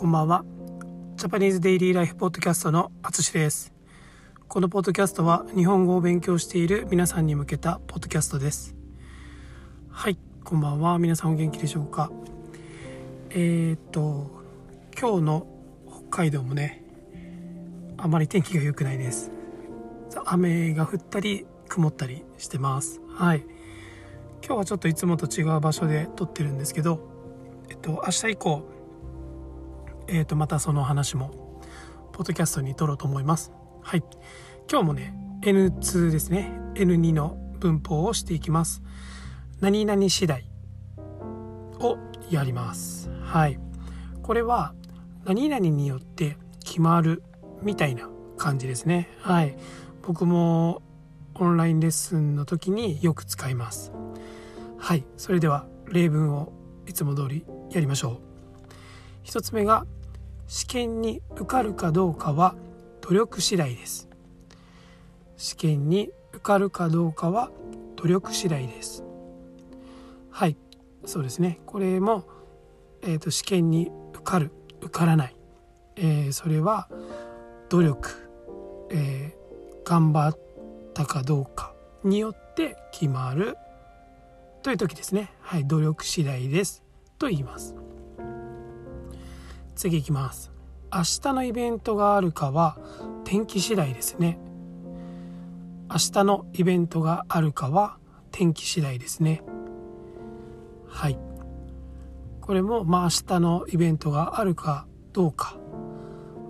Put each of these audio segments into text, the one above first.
こんばんは。ジャパニーズデイリーライフポッドキャストのあつしです。このポッドキャストは日本語を勉強している皆さんに向けたポッドキャストです。はい、こんばんは。皆さんお元気でしょうか？えー、っと、今日の北海道もね、あまり天気が良くないです。雨が降ったり曇ったりしてます。はい。今日はちょっといつもと違う場所で撮ってるんですけど、えっと、明日以降、えー、とまたその話もポッドキャストに撮ろうと思います。はい。今日もね N2 ですね。N2 の文法をしていきます。何々次第をやります。はい。これは何々によって決まるみたいな感じですね。はい。僕もオンラインレッスンの時によく使います。はい。それでは例文をいつも通りやりましょう。1つ目が試験に受かるかどうかは努力次第です。試験に受かるかどうかは努力次第です。はいそうですね。これも、えーと、試験に受かる受からない、えー、それは努力、えー、頑張ったかどうかによって決まるという時ですね。はい努力次第ですと言います。次いきます。明日のイベントがあるかは天気次第ですね。明日のイベントがあるかは天気次第ですね。はい。これもまあ明日のイベントがあるかどうか。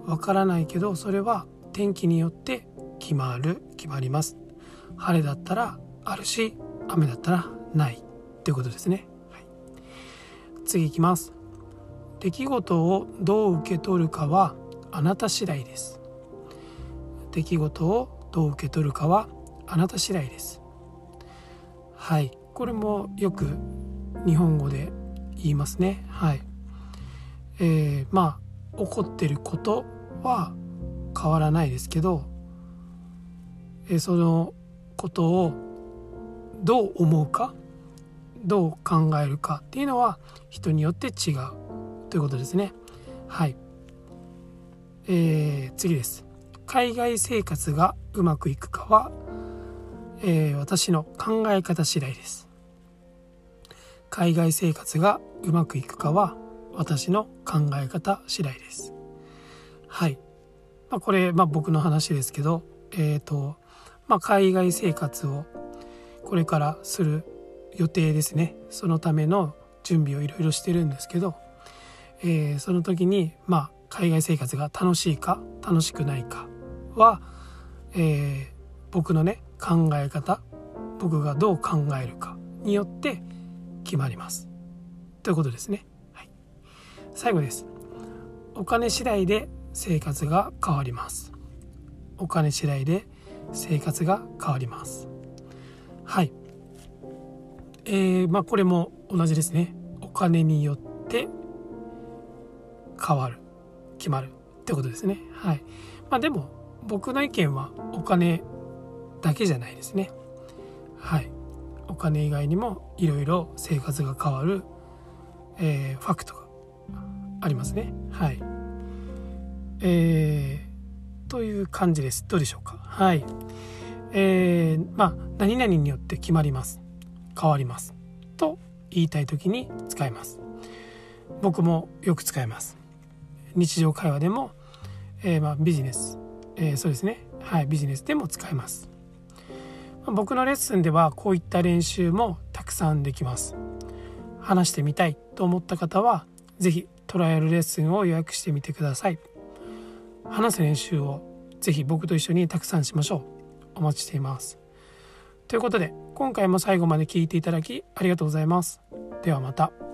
わからないけどそれは天気によって決まる決まります。晴れだったらあるし雨だったらないっていうことですね、はい、次いきます。出来事をどう受け取るかはあなた次第です。出来事をどう受け取るかはあなた次第です。はい。これもよく日本語で言いますね。はい。えー、まあ起こってることは変わらないですけど、えー、そのことをどう思うかどう考えるかっていうのは人によって違う。ということですね。はい。えー、次です。海外生活がうまくいくかは、えー、私の考え方次第です。海外生活がうまくいくかは私の考え方次第です。はい、まあ、これ、まあ、僕の話ですけどえっ、ー、と、まあ、海外生活をこれからする予定ですね。そのための準備をいろいろしてるんですけどえー、その時に、まあ、海外生活が楽しいか楽しくないかは、えー、僕のね考え方僕がどう考えるかによって決まります。ということですね、はい、最後です。お金次第で生活が変わります。お金次第で生活が変わります。はい。えー、まあこれも同じですね。お金によって変わる決まるってことですね。はい。まあでも僕の意見はお金だけじゃないですね。はい。お金以外にもいろいろ生活が変わる、えー、ファクトがありますね。はい。えー、という感じです。どうでしょうか。はい。えー、まあ何々によって決まります。変わります。と言いたい時に使います。僕もよく使います。日常会話でも、えー、まあ、ビジネス、えー、そうですね。はいビジネスでも使えます、まあ、僕のレッスンではこういった練習もたくさんできます。話してみたいと思った方は是非トライアルレッスンを予約してみてください。話す練習を是非僕と一緒にたくさんしましょう。お待ちしています。ということで今回も最後まで聞いていただきありがとうございます。ではまた。